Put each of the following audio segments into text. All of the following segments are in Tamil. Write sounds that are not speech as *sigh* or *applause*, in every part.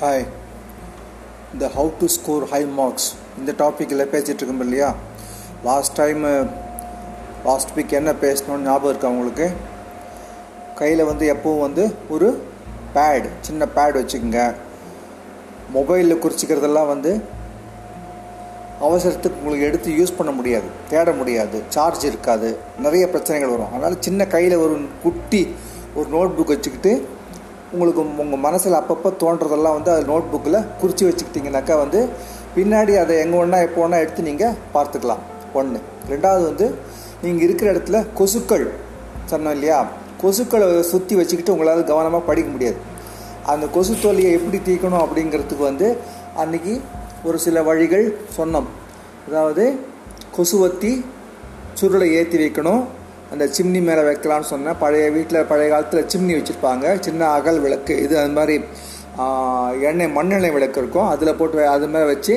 ஹாய் இந்த how to score high marks இந்த டாப்பிக்கில் பேசிகிட்டு இருக்கோம் இல்லையா லாஸ்ட் டைம் லாஸ்ட் வீக் என்ன பேசணும்னு ஞாபகம் இருக்கா உங்களுக்கு? கையில் வந்து எப்போவும் வந்து ஒரு பேட் சின்ன பேட் வச்சுக்கோங்க. மொபைலில் குறிச்சிக்கிறதெல்லாம் வந்து அவசரத்துக்கு உங்களுக்கு எடுத்து யூஸ் பண்ண முடியாது தேட முடியாது சார்ஜ் இருக்காது நிறைய பிரச்சனைகள் வரும். அதனால் சின்ன கையில் ஒரு குட்டி ஒரு நோட் புக் வச்சுக்கிட்டு உங்களுக்கு உங்கள் மனசில் அப்பப்போ தோன்றதெல்லாம் வந்து அது நோட் புக்கில் குறித்து வச்சுக்கிட்டிங்கனாக்கா வந்து பின்னாடி அதை எங்கே ஒன்றா எப்போ ஒன்றா எடுத்து நீங்கள் பார்த்துக்கலாம். ஒன்று ரெண்டாவது வந்து நீங்கள் இருக்கிற இடத்துல கொசுக்கள் சொன்னோம் இல்லையா? கொசுக்களை சுற்றி வச்சுக்கிட்டு உங்களால் கவனமாக படிக்க முடியாது. அந்த கொசு தொல்லியை எப்படி தீர்க்கணும் அப்படிங்கிறதுக்கு வந்து அன்றைக்கி ஒரு சில வழிகள் சொன்னோம். அதாவது கொசுவத்தி சுருளை ஏற்றி வைக்கணும். அந்த சிம்னி மேலே வைக்கலான்னு சொன்னேன். பழைய வீட்டில் பழைய காலத்தில் சிம்னி வச்சுருப்பாங்க. சின்ன அகல் விளக்கு. இது அது மாதிரி எண்ணெய் மண்ணெண்ணெய் விளக்கு இருக்கும். அதில் போட்டு அது மாதிரி வச்சு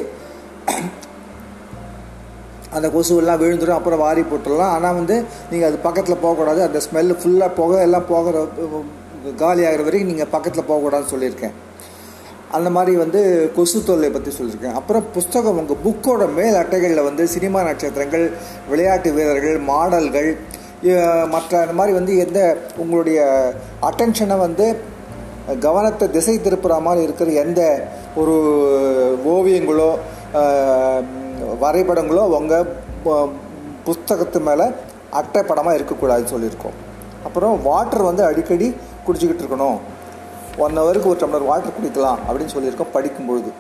அந்த கொசுவெல்லாம் விழுந்துடும் அப்புறம் வாரி போட்டுடலாம். ஆனால் வந்து நீங்கள் அது பக்கத்தில் போகக்கூடாது. அந்த ஸ்மெல்லு ஃபுல்லாக புகை எல்லாம் போகிற காலி ஆகிற வரைக்கும் நீங்கள் பக்கத்தில் போகக்கூடாதுன்னு சொல்லியிருக்கேன். அந்த மாதிரி வந்து கொசு தொல்லை பற்றி சொல்லியிருக்கேன். அப்புறம் புஸ்தகம் உங்கள் புக்கோட மேல் அட்டைகளில் வந்து சினிமா நட்சத்திரங்கள் விளையாட்டு வீரர்கள் மாடல்கள் மற்ற அந்த மாதிரி வந்து எந்த உங்களுடைய அட்டென்ஷனை வந்து கவனத்தை திசை திருப்புற மாதிரி இருக்கிற எந்த ஒரு ஓவியங்களோ வரைபடங்களோ உங்கள் புஸ்தகத்து மேலே அட்டைப்படமாக இருக்கக்கூடாதுன்னு சொல்லியிருக்கோம். அப்புறம் வாட்டர் வந்து அடிக்கடி குடிச்சிக்கிட்டு இருக்கணும். ஒன் ஹவருக்கு ஒரு டம்ளர் வாட்டர் குடிக்கலாம் அப்படின்னு சொல்லியிருக்கோம் படிக்கும்பொழுது.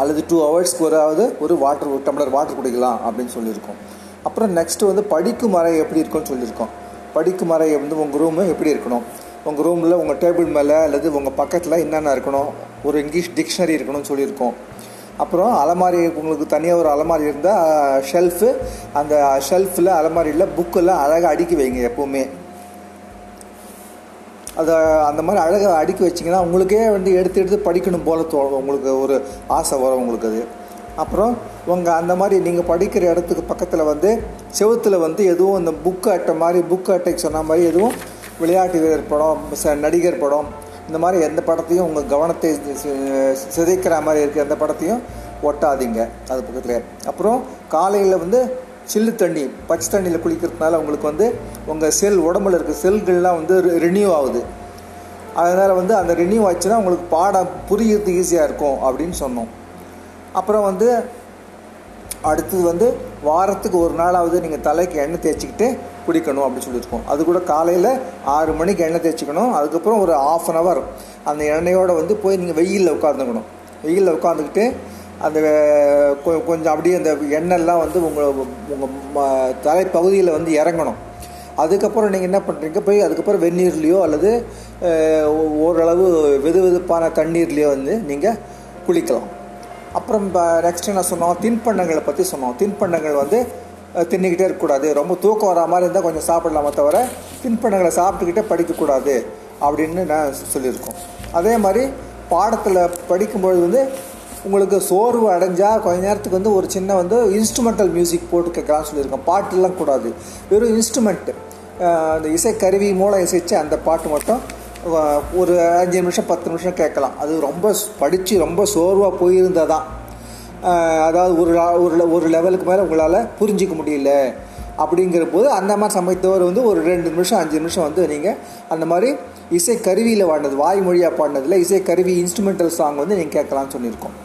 அல்லது டூ ஹவர்ஸ்க்கு ஒராவது ஒரு வாட்டர் ஒரு டம்ளர் வாட்டர் குடிக்கலாம் அப்படின்னு சொல்லியிருக்கோம். அப்புறம் நெக்ஸ்ட்டு வந்து படிக்கும் அறை எப்படி இருக்கும்னு சொல்லியிருக்கோம். படிக்கும் அறை வந்து உங்கள் ரூமு எப்படி இருக்கணும்? உங்கள் ரூமில் உங்கள் டேபிள் மேலே அல்லது உங்கள் பக்கத்தில் என்னென்ன இருக்கணும்? ஒரு இங்கிலீஷ் டிக்ஷனரி இருக்கணும்னு சொல்லியிருக்கோம். அப்புறம் அலமாரி உங்களுக்கு தனியாக ஒரு அலமாரி இருந்தால் ஷெல்ஃபு அந்த ஷெல்ஃபில் அலமாரியில் புக்கெல்லாம் அழகாக அடுக்கி வைங்க எப்போவுமே. அதை அந்த மாதிரி அழகாக அடுக்கி வச்சிங்கன்னா உங்களுக்கே வந்து எடுத்து எடுத்து படிக்கணும் போல தோணும். உங்களுக்கு ஒரு ஆசை வரும் உங்களுக்கு அது. அப்புறம் உங்கள் அந்த மாதிரி நீங்கள் படிக்கிற இடத்துக்கு பக்கத்தில் வந்து செவத்தில் வந்து எதுவும் இந்த புக்கு அட்டை மாதிரி புக்கு அட்டைக்கு சொன்ன மாதிரி எதுவும் விளையாட்டு வீரர் படம் நடிகர் படம் இந்த மாதிரி எந்த படத்தையும் உங்கள் கவனத்தை சிதைக்கிற மாதிரி இருக்கிற எந்த படத்தையும் ஒட்டாதீங்க. அது பக்கத்தில். அப்புறம் காலையில் வந்து சில்லு தண்ணி பச்சை தண்ணியில் குளிக்கிறதுனால உங்களுக்கு வந்து உங்கள் செல் உடம்புல இருக்க செல்கள்லாம் வந்து ரினியூ ஆகுது. அதனால் வந்து அந்த ரினியூ ஆச்சுன்னா உங்களுக்கு பாடம் புரியுறது ஈஸியாக இருக்கும் அப்படின்னு சொன்னோம். அப்புறம் வந்து அடுத்தது வந்து வாரத்துக்கு ஒரு நாளாவது நீங்கள் தலைக்கு எண்ணெய் தேய்ச்சிக்கிட்டு குடிக்கணும் அப்படின்னு சொல்லியிருக்கோம். அது கூட காலையில் ஆறு மணிக்கு எண்ணெய் தேய்ச்சிக்கணும். அதுக்கப்புறம் ஒரு ஆஃப் அன் ஹவர் அந்த எண்ணெயோடு வந்து போய் நீங்கள் வெயிலில் உட்காந்துக்கணும் வெயிலில் உட்காந்துக்கிட்டு அந்த கொஞ்சம் அப்படியே அந்த எண்ணெய்லாம் வந்து உங்கள் உங்கள் தலைப்பகுதியில் வந்து இறங்கணும். அதுக்கப்புறம் நீங்கள் என்ன பண்ணுறீங்க போய் அதுக்கப்புறம் வெந்நீர்லேயோ அல்லது ஓரளவு வெது வெதுப்பான தண்ணீர்லேயோ வந்து நீங்கள் குளிக்கலாம். அப்புறம் நெக்ஸ்ட் என்ன சொன்னோம்? தின்பண்டங்களை பற்றி சொன்னோம். தின்பண்டங்கள் வந்து தின்னிக்கிட்டே இருக்கக்கூடாது. ரொம்ப தூக்கம் வரா மாதிரி இருந்தால் கொஞ்சம் சாப்பிடலாமே தவிர தின்பண்டங்களை சாப்பிட்டுக்கிட்டே படிக்கக்கூடாது அப்படின்னு நான் சொல்லியிருக்கோம். அதே மாதிரி பாடத்தில் படிக்கும்பொழுது வந்து உங்களுக்கு சோர்வு அடைஞ்சால் கொஞ்ச நேரத்துக்கு வந்து ஒரு சின்ன வந்து இன்ஸ்ட்ருமெண்டல் மியூசிக் போட்டு கேட்கலாம்னு சொல்லியிருக்கோம். பாட்டுலாம் கூடாது. வெறும் இன்ஸ்ட்ருமெண்ட்டு அந்த இசைக்கருவி மூலம் இசைச்சு அந்த பாட்டு மட்டும் ஒரு அஞ்சு நிமிஷம் பத்து நிமிஷம் கேட்கலாம். அது ரொம்ப படித்து ரொம்ப சோர்வாக போயிருந்தால் தான் அதாவது ஒரு ஒரு ஒரு லெவலுக்கு மேலே உங்களால் புரிஞ்சிக்க முடியல. அப்படிங்கிற போது அந்த மாதிரி சமயத்தவர் வந்து ஒரு ரெண்டு நிமிஷம் அஞ்சு நிமிஷம் வந்து நீங்கள் அந்த மாதிரி இசை கருவியில் பாடினது வாய்மொழியாக பாடினதில் இசை கருவி இன்ஸ்ட்ருமெண்டல் சாங் வந்து நீங்கள் கேட்கலாம்னு சொல்லியிருக்கோம்.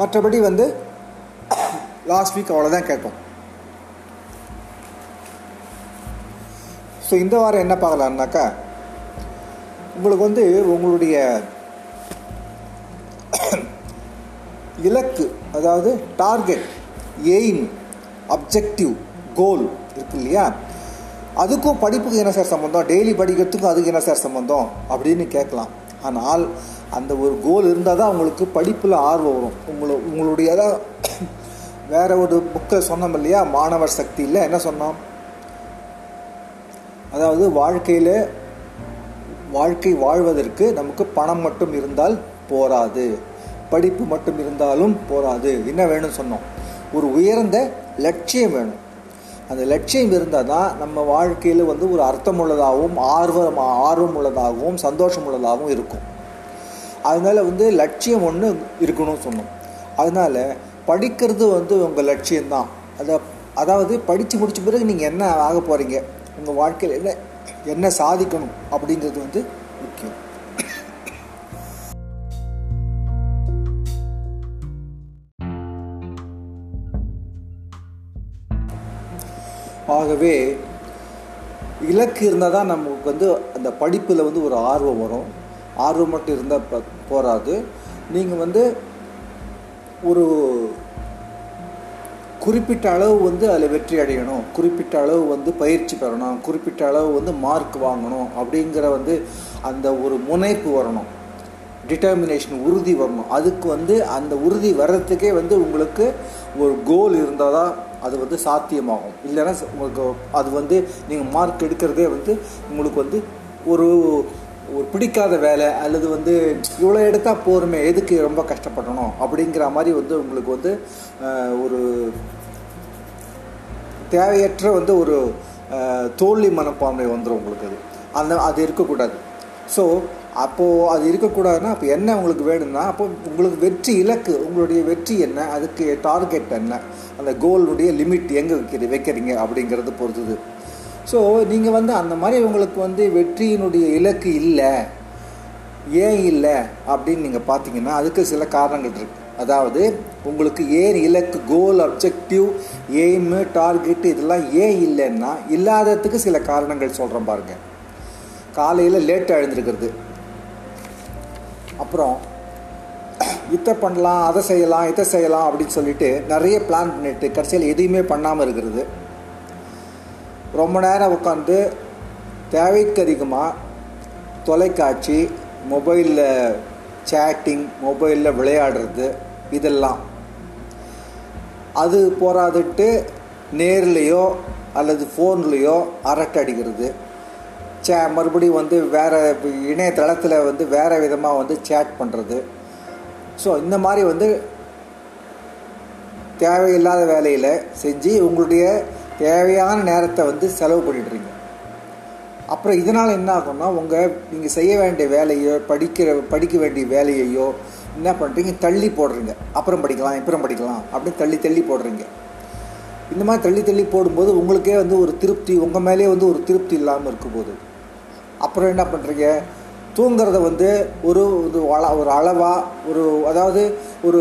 மற்றபடி வந்து லாஸ்ட் வீக் அவ்வளோதான் கேட்போம். ஸோ இந்த வாரம் என்ன பார்க்கலான்னாக்கா உங்களுக்கு வந்து உங்களுடைய இலக்கு அதாவது டார்கெட் எய்ம் அப்ஜெக்டிவ் கோல் இருக்கு இல்லையா? அதுக்கும் படிப்புக்கு என்ன சார் சம்மந்தம் டெய்லி படிக்கிறதுக்கும் அதுக்கு என்ன சார் சம்மந்தம் அப்படின்னு கேட்கலாம். ஆனால் அந்த ஒரு கோல் இருந்தால் தான் உங்களுக்கு படிப்பில் ஆர்வம் வரும். உங்களை உங்களுடைய வேற ஒரு புக்கை சொன்னோம் இல்லையா? மாணவர் சக்தியில் என்ன சொன்னோம்? அதாவது வாழ்க்கையில் வாழ்க்கை வாழ்வதற்கு நமக்கு பணம் மட்டும் இருந்தால் போராது. படிப்பு மட்டும் இருந்தாலும் போராது. என்ன வேணும்னு சொன்னோம்? ஒரு உயர்ந்த லட்சியம் வேணும். அந்த லட்சியம் இருந்தால் தான் நம்ம வாழ்க்கையில் வந்து ஒரு அர்த்தமுள்ளதாகவும் ஆர்வம் ஆர்வம் உள்ளதாகவும் சந்தோஷம் உள்ளதாகவும் இருக்கும். அதனால் வந்து லட்சியம் ஒன்று இருக்கணும்னு சொன்னோம். அதனால் படிக்கிறது வந்து உங்கள் லட்சியம்தான். அதை அதாவது படித்து முடித்த பிறகு நீங்கள் என்ன ஆக போகிறீங்க உங்கள் வாழ்க்கையில் என்ன என்ன சாதிக்கணும் அப்படிங்கிறது வந்து முக்கியம். ஆகவே இலக்கு இருந்தால் தான் நமக்கு வந்து அந்த படிப்பில் வந்து ஒரு ஆர்வம் வரும். ஆர்வம் மட்டும் இருந்தால் போராது போகாது நீங்கள் வந்து ஒரு குறிப்பிட்ட அளவு வந்து அதில் வெற்றி அடையணும். குறிப்பிட்ட அளவு வந்து பயிற்சி பெறணும். குறிப்பிட்ட அளவு வந்து மார்க் வாங்கணும் அப்படிங்கிற வந்து அந்த ஒரு முனைப்பு வரணும். டிட்டர்மினேஷன் உறுதி வரணும். அதுக்கு வந்து அந்த உறுதி வர்றதுக்கே வந்து உங்களுக்கு ஒரு கோல் இருந்தால் தான் அது வந்து சாத்தியமாகும். இல்லைன்னா உங்களுக்கு அது வந்து நீங்கள் மார்க் எடுக்கிறதே வந்து உங்களுக்கு வந்து ஒரு ஒரு பிடிக்காத வேலை அல்லது வந்து இவ்வளோ எடுத்தால் போருமே எதுக்கு ரொம்ப கஷ்டப்படணும் அப்படிங்கிற மாதிரி வந்து உங்களுக்கு வந்து ஒரு தேவையற்ற வந்து ஒரு தோல்வி மனப்பான்மை வந்துடும் உங்களுக்கு அது. அந்த அது இருக்கக்கூடாது. ஸோ அப்போது அது இருக்கக்கூடாதுன்னா அப்போ என்ன உங்களுக்கு வேணும்னா அப்போ உங்களுக்கு வெற்றி இலக்கு உங்களுடைய வெற்றி என்ன அதுக்கு டார்கெட் என்ன அந்த கோலுடைய லிமிட் எங்கே வைக்கிறீங்க வைக்கிறீங்க அப்படிங்கிறது பொறுத்தது. ஸோ நீங்கள் வந்து அந்த மாதிரி உங்களுக்கு வந்து வெற்றியினுடைய இலக்கு இல்லை. ஏன் இல்லை அப்படின்னு நீங்கள் பார்த்தீங்கன்னா அதுக்கு சில காரணங்கள் இருக்குது அதாவது உங்களுக்கு ஏன் இலக்கு கோல் அப்ஜெக்டிவ் எய்மு டார்கெட்டு இதெல்லாம் ஏன் இல்லைன்னா இல்லாததுக்கு சில காரணங்கள் சொல்கிறேன் பாருங்கள் காலையில் லேட்டாக எழுந்திருக்கிறது. அப்புறம் இதை பண்ணலாம் அதை செய்யலாம் இதை செய்யலாம் அப்படின்னு சொல்லிட்டு நிறைய பிளான் பண்ணிட்டு கடைசியில் எதையுமே பண்ணாமல் இருக்கிறது. ரொம்ப நேரம் உட்காந்து தேவைக்கு அதிகமாக தொலைக்காட்சி மொபைலில் சேட்டிங் மொபைலில் விளையாடுறது இதெல்லாம். அது போராதுட்டு நேர்லேயோ அல்லது ஃபோன்லேயோ அரட்டை அடிக்கிறது சே மறுபடியும் வந்து வேறு இணையதளத்தில் வந்து வேறு விதமாக வந்து சேட் பண்ணுறது ஸோ இந்த மாதிரி வந்து தேவையில்லாத வேலையில் செஞ்சு உங்களுடைய தேவையான நேரத்தை வந்து செலவு பண்ணிடுறீங்க அப்புறம் இதனால் என்ன ஆகும்னா உங்கள் நீங்கள் செய்ய வேண்டிய வேலையோ படிக்கிற படிக்க வேண்டிய வேலையையோ என்ன பண்ணுறீங்க தள்ளி போடுறீங்க. அப்புறம் படிக்கலாம் இப்புறம் படிக்கலாம் அப்படின்னு தள்ளி தள்ளி போடுறீங்க. இந்த மாதிரி தள்ளி தள்ளி போடும்போது உங்களுக்கே வந்து ஒரு திருப்தி உங்கள் மேலே வந்து ஒரு திருப்தி இல்லாமல் இருக்கும் போது அப்புறம் என்ன பண்ணுறீங்க தூங்குறத வந்து ஒரு அள ஒரு அளவாக ஒரு அதாவது ஒரு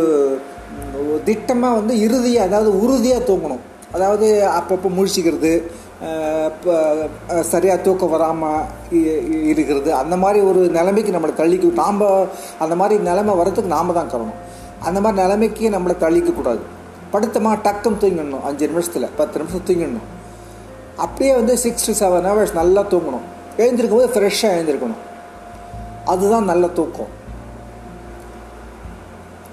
திட்டமாக வந்து இறுதியாக அதாவது உறுதியாக தூங்கணும். அதாவது அப்பப்போ முழிச்சிக்கிறது இப்போ சரியாக தூக்கம் வராமல் இருக்கிறது. அந்த மாதிரி ஒரு நிலைமைக்கு நம்மளை தள்ளிக்க நாம் அந்த மாதிரி நிலைமை வரத்துக்கு நாம் தான் காரணம். அந்த மாதிரி நிலைமைக்கு நம்மளை தள்ளிக்கக்கூடாது படுத்தமாக டக்கம் தூங்கிடணும். அஞ்சு நிமிஷத்தில் பத்து நிமிஷம் தூங்கிடணும். அப்படியே வந்து சிக்ஸ் டு செவன் ஹவர்ஸ் நல்லா தூங்கணும். எழுந்திருக்கும் போது ஃப்ரெஷ்ஷாக எழுந்திருக்கணும். அதுதான் நல்ல தூக்கம்.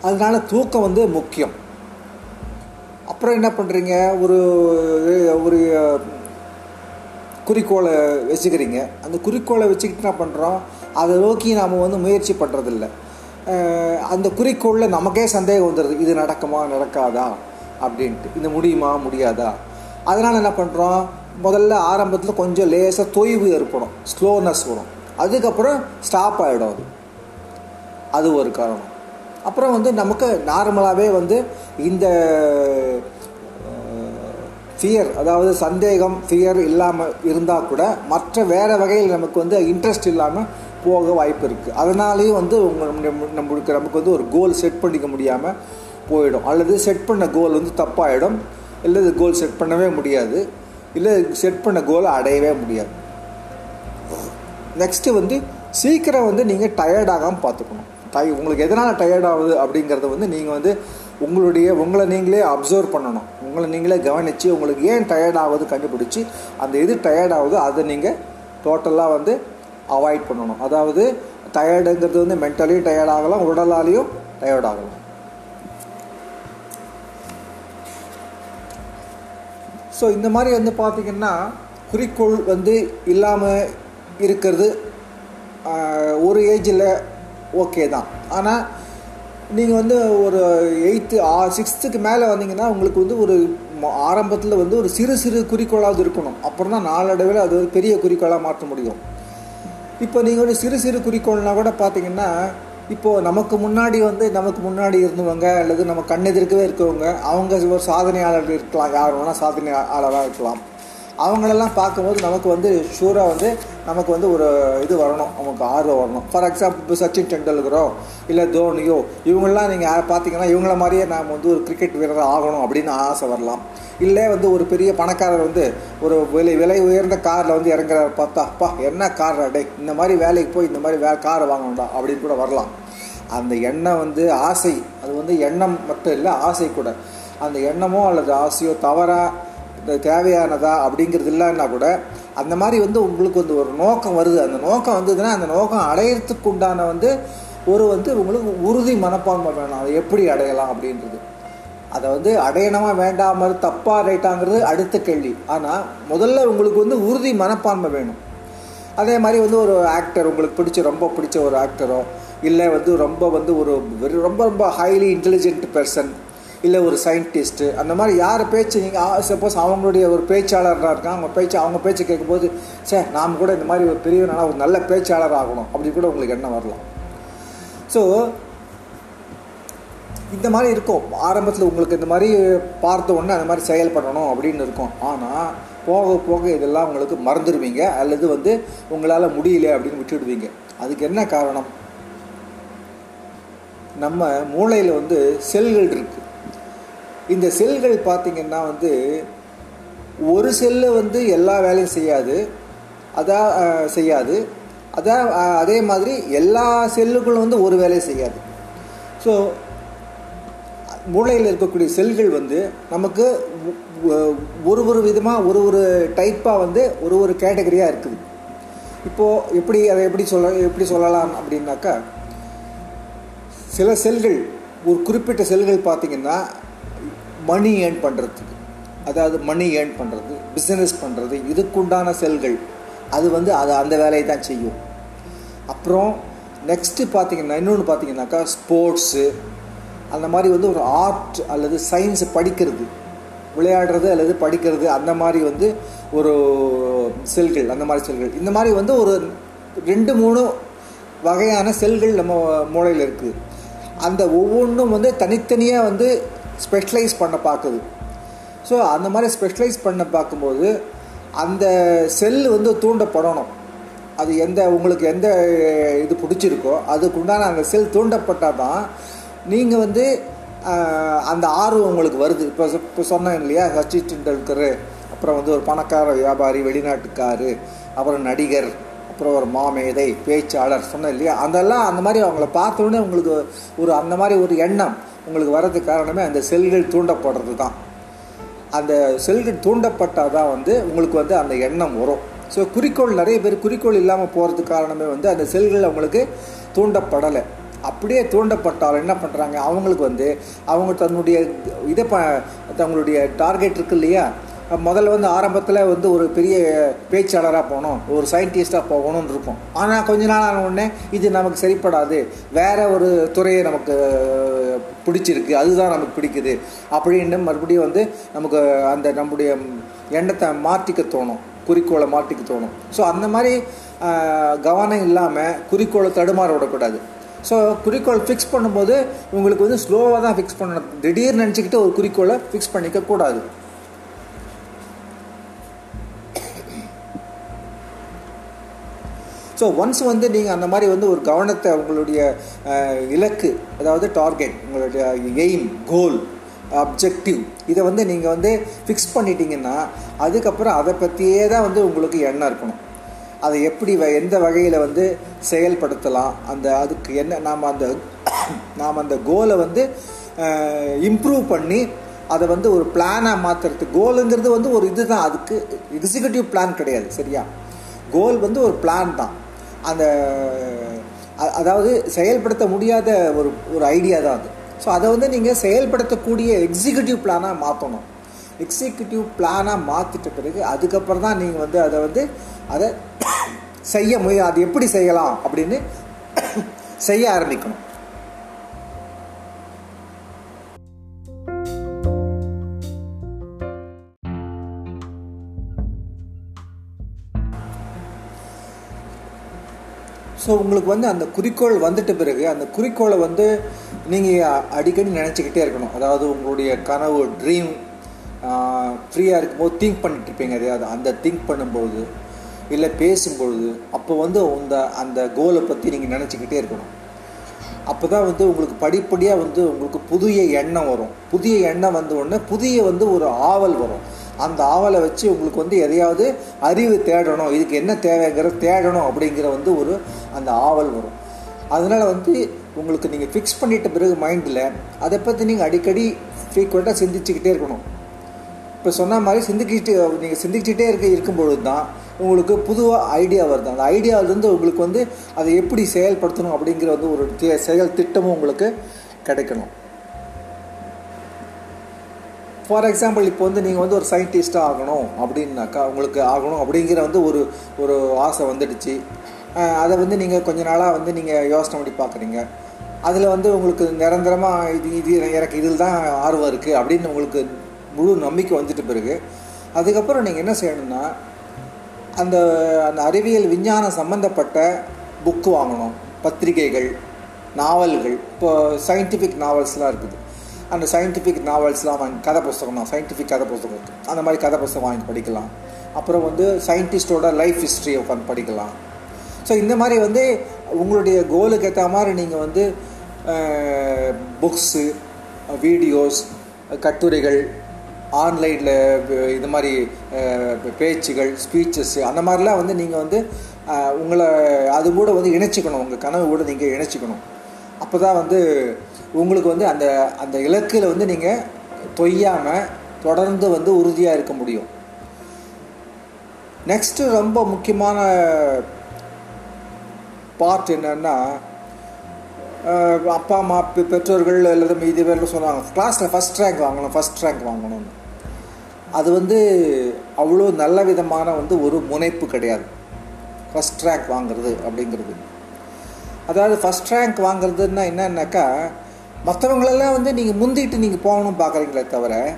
அதனால தூக்கம் வந்து முக்கியம். அப்புறம் என்ன பண்ணுறீங்க ஒரு ஒரு குறிக்கோளை வச்சுக்கிறீங்க. அந்த குறிக்கோளை வச்சுக்கிட்டு என்ன பண்ணுறோம் அதை நோக்கி நாம் வந்து முயற்சி பண்ணுறதில்ல அந்த குறிக்கோளில் நமக்கே சந்தேகம் வந்துடுது இது நடக்குமா? நடக்காதா? அப்படின்ட்டு. இது முடியுமா? முடியாதா? அதனால் என்ன பண்ணுறோம் முதல்ல ஆரம்பத்தில் கொஞ்சம் லேசாக தொய்வு ஏற்படும். ஸ்லோனஸ் வரும். அதுக்கப்புறம் ஸ்டாப் ஆகிடும் அது. அது ஒரு காரணம். அப்புறம் வந்து நமக்கு நார்மலாகவே வந்து இந்த ஃபியர் அதாவது சந்தேகம் ஃபியர் இல்லாமல் இருந்தால் கூட மற்ற வேறு வகையில் நமக்கு வந்து இன்ட்ரெஸ்ட் இல்லாமல் போக வாய்ப்பு இருக்குது அதனாலேயும் வந்து உங்கள் நம்மளுக்கு நமக்கு வந்து ஒரு கோல் செட் பண்ணிக்க முடியாமல் போயிடும். அல்லது செட் பண்ண கோல் வந்து தப்பாகிடும் இல்லை இது கோல் செட் பண்ணவே முடியாது. இல்லை செட் பண்ண கோலை அடையவே முடியாது. நெக்ஸ்ட்டு வந்து சீக்கிரம் வந்து நீங்கள் டயர்டாகாமல் பார்த்துக்கணும் டை உங்களுக்கு எதனால் டயர்ட் ஆகுது அப்படிங்கிறத வந்து நீங்கள் வந்து உங்களுடைய உங்களை நீங்களே அப்சர்வ் பண்ணணும். உங்களை நீங்களே கவனித்து உங்களுக்கு ஏன் டயர்ட் ஆகுது கண்டுபிடிச்சி அந்த எது டயர்ட் ஆகுதோ அதை நீங்கள் டோட்டலாக வந்து அவாய்ட் பண்ணணும். அதாவது டயர்டுங்கிறது வந்து மென்டலியும் டயர்ட் ஆகலாம் உடலாலையும் டயர்ட் ஆகலாம். ஸோ இந்த மாதிரி வந்து பார்த்திங்கன்னா குறிக்கோள் வந்து இல்லாமல் இருக்கிறது ஒரு ஏஜில் ஓகே தான். ஆனால் நீங்கள் வந்து ஒரு எயித்து ஆ சிக்ஸ்த்துக்கு மேலே வந்தீங்கன்னா உங்களுக்கு வந்து ஒரு ஆரம்பத்தில் வந்து ஒரு சிறு சிறு குறிக்கோளாவது இருக்கணும். அப்புறம் தான் நாளடைவில் அது ஒரு பெரிய குறிக்கோளாக மாற்ற முடியும். இப்போ நீங்கள் ஒரு சிறு சிறு குறிக்கோள்னால் கூட பார்த்தீங்கன்னா இப்போது நமக்கு முன்னாடி வந்து நமக்கு முன்னாடி இருந்தவங்க அல்லது நம்ம கண்ணெதிர்க்கவே இருக்கவங்க அவங்க ஒரு சாதனையாளர் இருக்கலாம். யார் வேணால் சாதனையாளராக இருக்கலாம். அவங்களெல்லாம் பார்க்கும்போது நமக்கு வந்து ஷூராக வந்து நமக்கு வந்து ஒரு இது வரணும். நமக்கு ஆர்வம் வரணும். ஃபார் எக்ஸாம்பிள் இப்போ சச்சின் டெண்டுல்கரோ இல்லை தோனியோ இவங்களாம் நீங்கள் பார்த்தீங்கன்னா இவங்கள மாதிரியே நாம் வந்து ஒரு கிரிக்கெட் வீரர் ஆகணும் அப்படின்னு ஆசை வரலாம். இல்லை வந்து ஒரு பெரிய பணக்காரர் வந்து ஒரு விலை விலை உயர்ந்த காரில் வந்து இறங்குறாரு பார்த்தா அப்பா என்ன கார் அடை இந்த மாதிரி வேலைக்கு போய் இந்த மாதிரி வே காரை வாங்கணும்டா அப்படின்னு கூட வரலாம். அந்த எண்ணம் வந்து ஆசை. அது வந்து எண்ணம் மட்டும் இல்லை ஆசை கூட. அந்த எண்ணமோ அல்லது ஆசையோ தவறாக தேவையானதா அப்படிங்கிறது இல்லைன்னா கூட அந்த மாதிரி வந்து உங்களுக்கு வந்து ஒரு நோக்கம் வருது. அந்த நோக்கம் வந்ததுன்னா அந்த நோக்கம் அடையிறதுக்கு உண்டான வந்து ஒரு வந்து உங்களுக்கு உறுதி மனப்பான்மை வேணும். அதை எப்படி அடையலாம் அப்படின்றது. அதை வந்து அடையணமா வேண்டாமல் தப்பாக ரைட்டாங்கிறது அடுத்த கேள்வி. ஆனால் முதல்ல உங்களுக்கு வந்து உறுதி மனப்பான்மை வேணும். அதே மாதிரி வந்து ஒரு ஆக்டர் உங்களுக்கு பிடிச்ச ரொம்ப பிடிச்ச ஒரு ஆக்டரோ இல்லை வந்து ரொம்ப வந்து ஒரு ரொம்ப ரொம்ப ஹைலி இன்டெலிஜென்ட் பர்சன் இல்லை ஒரு சயின்டிஸ்ட்டு அந்த மாதிரி யார் பேச்சு நீங்கள் சப்போஸ் அவங்களுடைய ஒரு பேச்சாளராக இருக்காங்க அவங்க பேச்சு அவங்க பேச்சு கேட்கும்போது சே நாம் கூட இந்த மாதிரி ஒரு பெரியவனால ஒரு நல்ல பேச்சாளர் ஆகணும். அப்படி கூட உங்களுக்கு எண்ணம் வரலாம். ஸோ இந்த மாதிரி இருக்கும். ஆரம்பத்தில் உங்களுக்கு இந்த மாதிரி பார்த்த உடனே அந்த மாதிரி செயல்படணும் அப்படின்னு இருக்கும். ஆனால் போக போக இதெல்லாம் உங்களுக்கு மறந்துடுவீங்க அல்லது வந்து உங்களால் முடியல அப்படின்னு விட்டுடுவீங்க. அதுக்கு என்ன காரணம்? நம்ம மூளையில் வந்து செல்கள் இருக்குது இந்த செல்கள் பார்த்திங்கன்னா வந்து ஒரு செல்லு வந்து எல்லா வேலையும் செய்யாது. அதான் செய்யாது. அதான் அதே மாதிரி எல்லா செல்லுகளும் வந்து ஒரு வேலையை செய்யாது. ஸோ மூளையில் இருக்கக்கூடிய செல்கள் வந்து நமக்கு ஒரு ஒரு விதமாக ஒரு ஒரு டைப்பாக வந்து ஒரு ஒரு கேட்டகரியாக இருக்குது. இப்போது எப்படி அதை எப்படி சொல்ல எப்படி சொல்லலாம் அப்படின்னாக்கா சில செல்கள் ஒரு குறிப்பிட்ட செல்கள் பார்த்திங்கன்னா மணி ஏர்ன் பண்ணுறதுக்கு அதாவது மணி ஏர்ன் பண்ணுறது பிஸ்னஸ் பண்ணுறது இதுக்குண்டான செல்கள். அது வந்து அது அந்த வேலையை தான் செய்யும். அப்புறம் நெக்ஸ்ட்டு பார்த்திங்கன்னா இன்னொன்று பார்த்திங்கனாக்கா ஸ்போர்ட்ஸு அந்த மாதிரி வந்து ஒரு ஆர்ட் அல்லது சயின்ஸ் படிக்கிறது. விளையாடுறது அல்லது படிக்கிறது அந்த மாதிரி வந்து ஒரு செல்கள் அந்த மாதிரி செல்கள். இந்த மாதிரி வந்து ஒரு ரெண்டு மூணு வகையான செல்கள் நம்ம மூளையில் இருக்குது அந்த ஒவ்வொன்றும் வந்து தனித்தனியாக வந்து ஸ்பெஷலைஸ் பண்ண பார்க்குது. ஸோ அந்த மாதிரி ஸ்பெஷலைஸ் பண்ண பார்க்கும்போது அந்த செல் வந்து தூண்டப்படணும். அது எந்த உங்களுக்கு எந்த இது பிடிச்சிருக்கோ அதுக்குண்டான அந்த செல் தூண்டப்பட்டால் தான் நீங்கள் வந்து அந்த ஆர்வம் உங்களுக்கு வருது. இப்போ இப்போ சொன்னேன் இல்லையா சச்சின் டெண்டுல்கர் அப்புறம் வந்து ஒரு பணக்கார வியாபாரி வெளிநாட்டுக்காரு அப்புறம் நடிகர் அப்புறம் ஒரு மாமேதை பேச்சாளர் சொன்னேன் இல்லையா? அதெல்லாம் அந்த மாதிரி அவங்கள பார்த்தோன்னே உங்களுக்கு ஒரு அந்த மாதிரி ஒரு எண்ணம். உங்களுக்கு வர்றதுக்கு காரணமே அந்த செல்கள் தூண்டப்படுறது தான் அந்த செல்கள் தூண்டப்பட்டால் தான் வந்து உங்களுக்கு வந்து அந்த எண்ணம் வரும். ஸோ குறிக்கோள் நிறைய பேர் குறிக்கோள் இல்லாமல் போகிறதுக்கு காரணமே வந்து அந்த செல்கள் அவங்களுக்கு தூண்டப்படலை. அப்படியே தூண்டப்பட்டாலும் என்ன பண்ணுறாங்க அவங்களுக்கு வந்து அவங்க தன்னுடைய இதை ப தங்களுடைய டார்கெட் இருக்கு இல்லையா? முதல்ல வந்து ஆரம்பத்தில் வந்து ஒரு பெரிய பேச்சாளராக போகணும் ஒரு சயின்டிஸ்டாக போகணும்னு இருக்கும். ஆனால் கொஞ்ச நாள் ஆன உடனே இது நமக்கு சரிப்படாது. வேற ஒரு துறையை நமக்கு பிடிச்சிருக்கு. அதுதான் நமக்கு பிடிக்குது. அப்படின்னு மறுபடியும் வந்து நமக்கு அந்த நம்முடைய எண்ணத்தை மாற்றிக்க தோணும். குறிக்கோளை மாற்றிக்க தோணும். ஸோ அந்த மாதிரி கவனம் இல்லாமல் குறிக்கோளை தடுமாற விடக்கூடாது. ஸோ குறிக்கோள் ஃபிக்ஸ் பண்ணும்போது உங்களுக்கு வந்து ஸ்லோவாக தான் ஃபிக்ஸ் பண்ணணும். திடீர்னு நினச்சிக்கிட்டு ஒரு குறிக்கோளை ஃபிக்ஸ் பண்ணிக்க ஸோ ஒன்ஸ் வந்து நீங்கள் அந்த மாதிரி வந்து ஒரு கவனத்தை உங்களுடைய இலக்கு அதாவது டார்கெட் உங்களுடைய எய்ம் கோல் அப்ஜெக்டிவ் இதை வந்து நீங்கள் வந்து ஃபிக்ஸ் பண்ணிட்டீங்கன்னா அதுக்கப்புறம் அதை பற்றியே தான் வந்து உங்களுக்கு எண்ணம் இருக்கணும். அதை எப்படி வ எந்த வகையில் வந்து செயல்படுத்தலாம் அந்த அதுக்கு என்ன நாம் அந்த நாம் அந்த கோலை வந்து இம்ப்ரூவ் பண்ணி அதை வந்து ஒரு பிளானாக மாற்றுறது கோலுங்கிறது வந்து ஒரு இது தான் அதுக்கு எக்ஸிக்யூட்டிவ் பிளான் கிடையாது சரியா? கோல் வந்து ஒரு பிளான் தான். அந்த அதாவது செயல்படுத்த முடியாத ஒரு ஒரு ஐடியா தான் அது. ஸோ அதை வந்து நீங்கள் செயல்படுத்தக்கூடிய எக்ஸிக்யூட்டிவ் பிளானாக மாற்றணும் எக்ஸிக்யூட்டிவ் பிளானாக மாற்றிட்ட பிறகு அதுக்கப்புறம் தான் நீங்கள் வந்து அதை வந்து அதை *coughs* செய்ய முய அது எப்படி செய்யலாம் அப்படின்னு *coughs* செய்ய ஆரம்பிக்கணும். ஸோ உங்களுக்கு வந்து அந்த குறிக்கோள் வந்துட்ட பிறகு அந்த குறிக்கோளை வந்து நீங்கள் அடிக்கடி நினச்சிக்கிட்டே இருக்கணும். அதாவது உங்களுடைய கனவு ட்ரீம் ஃப்ரீயாக இருக்கும்போது திங்க் பண்ணிட்டு இருப்பீங்க. அந்த திங்க் பண்ணும்போது இல்லை பேசும்பொழுது அப்போ வந்து அந்த அந்த கோலை பற்றி நீங்கள் நினச்சிக்கிட்டே இருக்கணும். அப்போ தான் வந்து உங்களுக்கு படிப்படியாக வந்து உங்களுக்கு புதிய எண்ணம் வரும். புதிய எண்ணம் வந்த உடனே புதிய வந்து ஒரு ஆவல் வரும். அந்த ஆவலை வச்சு உங்களுக்கு வந்து எதையாவது அறிவு தேடணும். இதுக்கு என்ன தேவைங்கிற தேடணும் அப்படிங்கிற வந்து ஒரு அந்த ஆவல் வரும். அதனால் வந்து உங்களுக்கு நீங்கள் ஃபிக்ஸ் பண்ணிட்ட பிறகு மைண்டில் அதை பற்றி நீங்கள் அடிக்கடி ஃப்ரீக்வெண்ட்டாக சிந்திச்சுக்கிட்டே இருக்கணும். இப்போ சொன்ன மாதிரி சிந்திக்கிட்டு நீங்கள் சிந்திக்கிட்டே இருக்க இருக்கும்பொழுது தான் உங்களுக்கு புதுவாக ஐடியா வருது. அந்த ஐடியாவிலேருந்து உங்களுக்கு வந்து அதை எப்படி செயல்படுத்தணும் அப்படிங்கிற வந்து ஒரு தே- செயல் திட்டமும் உங்களுக்கு கிடைக்கணும். ஃபார் எக்ஸாம்பிள் இப்போ வந்து நீங்கள் வந்து ஒரு சயின்டிஸ்ட்டாக ஆகணும் அப்படின்னாக்கா உங்களுக்கு ஆகணும் அப்படிங்கிற வந்து ஒரு ஒரு ஆசை வந்துடுச்சு. அதை வந்து நீங்கள் கொஞ்ச நாளாக வந்து நீங்கள் யோசனை பண்ணி பார்க்குறீங்க அதில் வந்து உங்களுக்கு நிரந்தரமாக இது இது எனக்கு இதில் தான் ஆர்வம் இருக்குது அப்படின்னு உங்களுக்கு முழு நம்பிக்கை வந்துட்டு பிறகு அதுக்கப்புறம் நீங்கள் என்ன செய்யணும்னா அந்த அந்த அறிவியல் விஞ்ஞானம் சம்மந்தப்பட்ட புக்கு வாங்கணும். பத்திரிகைகள் நாவல்கள். இப்போ சயின்டிஃபிக் நாவல்ஸ்லாம் இருக்குது. அந்த சயின்டிஃபிக் நாவல்ஸ்லாம் வாங்கி கதை புஸ்தகம் தான் சயின்டிஃபிக் கதை புஸ்தகம். இருக்குது அந்த மாதிரி கதை புஸ்தகம் வாங்கி படிக்கலாம். அப்புறம் வந்து சயின்டிஸ்டோட லைஃப் ஹிஸ்ட்ரியை உட்காந்து படிக்கலாம். ஸோ இந்த மாதிரி வந்து உங்களுடைய கோலுக்கு ஏற்ற மாதிரி நீங்கள் வந்து புக்ஸு வீடியோஸ் கட்டுரைகள் ஆன்லைனில் இது மாதிரி பேச்சுகள் ஸ்பீச்சஸ்ஸு அந்த மாதிரிலாம் வந்து நீங்கள் வந்து உங்களை அது கூட வந்து இணைச்சிக்கணும். உங்கள் கனவு கூட நீங்கள் இணைச்சிக்கணும். அப்போ தான் வந்து உங்களுக்கு வந்து அந்த அந்த இலக்கில் வந்து நீங்கள் தொய்யாமல் தொடர்ந்து வந்து உறுதியாக இருக்க முடியும். நெக்ஸ்ட்டு ரொம்ப முக்கியமான பார்ட் என்னென்னா அப்பா அம்மா பெற்றோர்கள் அல்லது மீதி பேரில் சொன்னாங்க. கிளாஸில் ஃபஸ்ட் ரேங்க் வாங்கணும் ஃபஸ்ட் ரேங்க் வாங்கணும்னு. அது வந்து அவ்வளோ நல்ல விதமான வந்து ஒரு முனைப்பு கிடையாது. ஃபஸ்ட் ரேங்க் வாங்குறது அப்படிங்கிறது. அதாவது ஃபஸ்ட் ரேங்க் வாங்குறதுன்னா என்னன்னாக்கா மற்றவங்களெல்லாம் வந்து நீங்கள் முந்திட்டு நீங்கள் போகணும் பார்க்குறீங்களே தவிர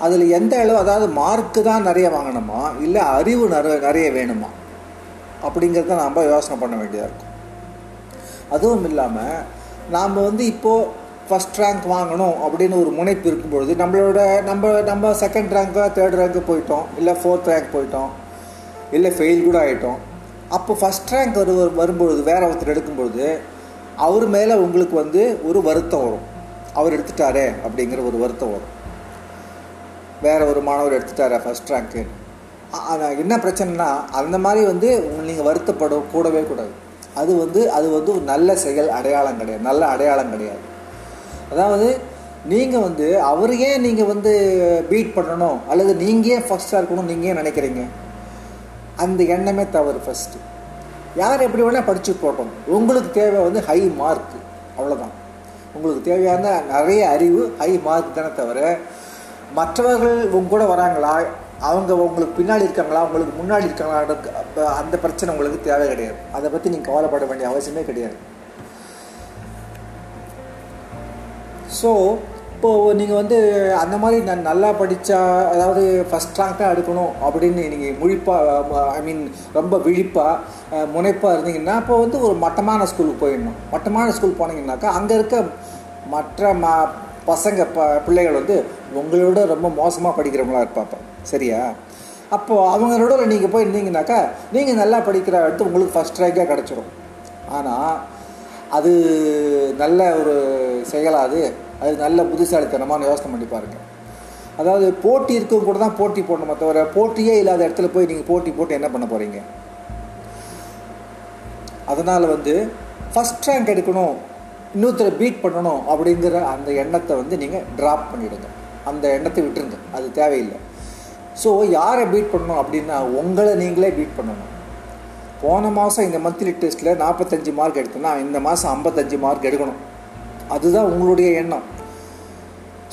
அதில் எந்த அளவு அதாவது மார்க்கு தான் நிறைய வாங்கணுமா? இல்லை அறிவு நிறைய நிறைய வேணுமா? அப்படிங்கிறத நாம் யோசனை பண்ண வேண்டியதாக இருக்கும். அதுவும் இல்லாமல் நாம் வந்து இப்போது ஃபஸ்ட் ரேங்க் வாங்கணும் அப்படின்னு ஒரு முனைப்பு இருக்கும்பொழுது நம்மளோட நம்ம நம்ம செகண்ட் ரேங்க்கோ தேர்ட் ரேங்க்கு போயிட்டோம் இல்லை ஃபோர்த் ரேங்க் போயிட்டோம் இல்லை ஃபெயில் கூட ஆகிட்டோம் அப்போ ஃபஸ்ட் ரேங்க் வரு வரும்பொழுது வேற ஒருத்தர் எடுக்கும்பொழுது அவர் மேலே உங்களுக்கு வந்து ஒரு வருத்தம் வரும். அவர் எடுத்துட்டாரே அப்படிங்கிற ஒரு வருத்தம் வரும். வேறு ஒரு மாணவர் எடுத்துட்டாரே ஃபஸ்ட் ரேங்க்கு ஆனால் என்ன பிரச்சனைனா அந்த மாதிரி வந்து நீங்கள் வருத்தப்பட கூடவே கூடாது. அது வந்து அது வந்து ஒரு நல்ல செயல் அடையாளம் கிடையாது. நல்ல அடையாளம் கிடையாது. அதாவது நீங்கள் வந்து அவரையே நீங்கள் வந்து பீட் பண்ணணும்? அல்லது நீங்கள் ஃபஸ்ட்டாக இருக்கணும்? நீங்கள் ஏன் நினைக்கிறீங்க? அந்த எண்ணமே தவறு ஃபஸ்ட்டு யார் எப்படி வேணால் படித்து போட்டோம் உங்களுக்கு தேவை வந்து ஹை மார்க் அவ்வளோதான் உங்களுக்கு தேவையான நிறைய அறிவு ஹை மார்க் தானே தவிர மற்றவர்கள் உங்க கூட வராங்களா? அவங்க உங்களுக்கு பின்னாடி இருக்காங்களா? உங்களுக்கு முன்னாடி இருக்காங்களா? அந்த பிரச்சனை உங்களுக்கு தேவை கிடையாது. அதை பற்றி நீங்கள் கவலைப்பட வேண்டிய அவசியமே கிடையாது. ஸோ இப்போது நீங்கள் வந்து அந்த மாதிரி நான் நல்லா படித்தா அதாவது ஃபஸ்ட் ரேங்க் தான் எடுக்கணும் அப்படின்னு நீங்கள் முழிப்பாக ஐ மீன் ரொம்ப விழிப்பாக முனைப்பாக இருந்தீங்கன்னா அப்போ வந்து ஒரு மட்டமான ஸ்கூலுக்கு போயிடணும். மட்டமான ஸ்கூல் போனீங்கன்னாக்கா அங்கே இருக்க மற்ற ம பசங்க ப பிள்ளைகள் வந்து உங்களோட ரொம்ப மோசமாக படிக்கிறவங்களா இருப்பாப்ப சரியா? அப்போது அவங்களோட நீங்கள் போய் இருந்தீங்கன்னாக்கா நீங்கள் நல்லா படிக்கிற இடத்து உங்களுக்கு ஃபஸ்ட் ரேங்காக கிடச்சிரும். ஆனால் அது நல்ல ஒரு செயலாது அது நல்ல புத்திசாலித்தனமான யோசனை பண்ணி பாருங்க. அதாவது போட்டி இருக்கும் கூட தான் போட்டி போடணுமே தவிர போட்டியே இல்லாத இடத்துல போய் நீங்கள் போட்டி போட்டு என்ன பண்ண போகிறீங்க அதனால் வந்து ஃபஸ்ட் ரேங்க் எடுக்கணும் இன்னொருத்தரை பீட் பண்ணணும் அப்படிங்கிற அந்த எண்ணத்தை வந்து நீங்கள் ட்ராப் பண்ணிவிடுங்க அந்த எண்ணத்தை விட்டுருங்க. அது தேவையில்லை. ஸோ யாரை பீட் பண்ணணும் அப்படின்னா உங்களை நீங்களே பீட் பண்ணணும். போன மாதம் இந்த மந்த்லி டெஸ்ட்டில் நாற்பத்தஞ்சு மார்க் எடுத்தேன்னா இந்த மாதம் ஐம்பத்தஞ்சு மார்க் எடுக்கணும். அதுதான் உங்களுடைய எண்ணம்.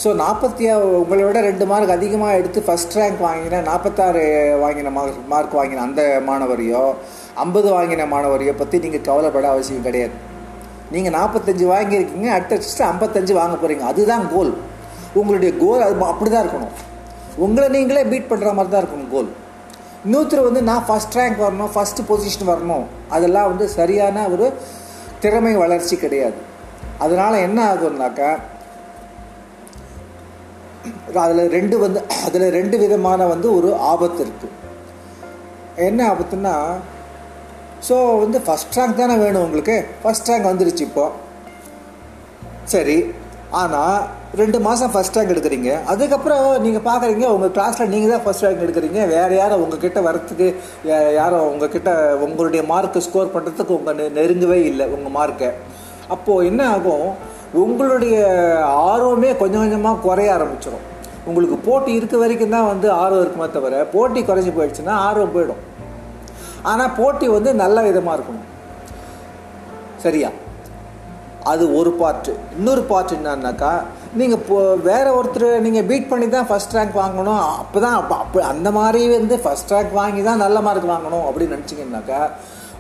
ஸோ நாற்பத்தி உங்களை விட ரெண்டு மார்க் அதிகமாக எடுத்து ஃபஸ்ட் ரேங்க் வாங்கின நாற்பத்தாறு வாங்கின மார்க் மார்க் வாங்கின அந்த மாணவரையோ ஐம்பது வாங்கின மாணவரையோ பற்றி நீங்கள் கவலைப்பட அவசியம் கிடையாது. நீங்கள் நாற்பத்தஞ்சு வாங்கியிருக்கீங்க அடுத்த ஐம்பத்தஞ்சு வாங்க போகிறீங்க அதுதான் கோல் உங்களுடைய கோல் அது அப்படி தான் இருக்கணும். உங்களை நீங்களே பீட் பண்ணுற மாதிரி தான் இருக்கணும் கோல் இன்னொருத்தர் வந்து நான் ஃபஸ்ட் ரேங்க் வரணும் ஃபஸ்ட்டு பொசிஷன் வரணும். அதெல்லாம் வந்து சரியான ஒரு திறமை வளர்ச்சி கிடையாது. அதனால் என்ன ஆகுதுனாக்கா அதில் ரெண்டு வந்து அதில் ரெண்டு விதமான வந்து ஒரு ஆபத்து இருக்குது என்ன ஆபத்துன்னா ஸோ வந்து ஃபஸ்ட் ரேங்க் தானே வேணும் உங்களுக்கு? ஃபஸ்ட் ரேங்க் வந்துருச்சு இப்போ. சரி. ஆனால் ரெண்டு மாதம் ஃபஸ்ட் ரேங்க் எடுக்கிறீங்க. அதுக்கப்புறம் நீங்கள் பார்க்குறீங்க உங்கள் கிளாஸில் நீங்கள் தான் ஃபஸ்ட் ரேங்க் எடுக்கிறீங்க. வேறு யாரும் உங்ககிட்ட வரத்துக்கு யா- யாரும் உங்ககிட்ட உங்களுடைய மார்க்கை ஸ்கோர் பண்ணுறதுக்கு உங்கள் நெ நெருங்கவே இல்லை உங்கள் மார்க்கை அப்போது என்ன ஆகும்? உங்களுடைய ஆர்வமே கொஞ்சம் கொஞ்சமாக குறைய ஆரம்பிச்சிடும் உங்களுக்கு போட்டி இருக்க வரைக்கும் தான் வந்து ஆர்வம் இருக்குமே தவிர போட்டி குறைஞ்சி போயிடுச்சுன்னா ஆர்வம் போயிடும். ஆனால் போட்டி வந்து நல்ல விதமாக இருக்கணும். சரியா? அது ஒரு பார்ட்டு இன்னொரு பார்ட் என்னன்னாக்கா நீங்கள் இப்போ வேறு ஒருத்தர் நீங்கள் பீட் பண்ணி தான் ஃபஸ்ட் ரேங்க் வாங்கணும். அப்போ தான் அப்போ அப்போ அந்த மாதிரி வந்து ஃபஸ்ட் ரேங்க் வாங்கி தான் நல்ல மார்க் வாங்கணும் அப்படின்னு நினச்சிங்கன்னாக்கா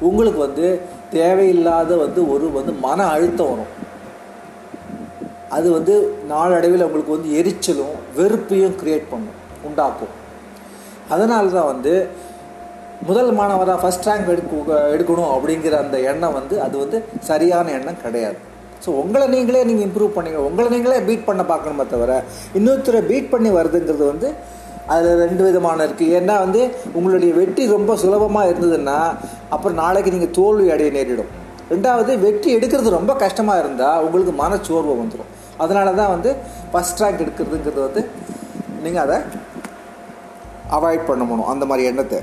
உங்களுக்கு வந்து தேவையில்லாத வந்து ஒரு வந்து மன அழுத்தம் வரும். அது வந்து நாளடைவில் உங்களுக்கு வந்து எரிச்சலும் வெறுப்பையும் க்ரியேட் பண்ணும் உண்டாக்கும். அதனால தான் வந்து முதல் மாணவராக ஃபஸ்ட் ரேங்க் எடுக்க எடுக்கணும் அப்படிங்கிற அந்த எண்ணம் வந்து அது வந்து சரியான எண்ணம் கிடையாது. ஸோ உங்களை நீங்களே நீங்கள் இம்ப்ரூவ் பண்ணிங்க உங்களை நீங்களே பீட் பண்ண பார்க்கணுமே தவிர இன்னொருத்தரை பீட் பண்ணி வருதுங்கிறது வந்து அதில் ரெண்டு விதமான இருக்குது ஏன்னா வந்து உங்களுடைய வெற்றி ரொம்ப சுலபமாக இருந்ததுன்னா அப்புறம் நாளைக்கு நீங்கள் தோல்வி அடைய நேரிடும். ரெண்டாவது வெற்றி எடுக்கிறது ரொம்ப கஷ்டமாக இருந்தால் உங்களுக்கு மனச்சோர்வை வந்துடும் அதனால தான் வந்து ஃபஸ்ட் ரேங்க் எடுக்கிறதுங்கிறது வந்து நீங்கள் அதை அவாய்ட் பண்ணணும். அந்த மாதிரி எண்ணத்தை.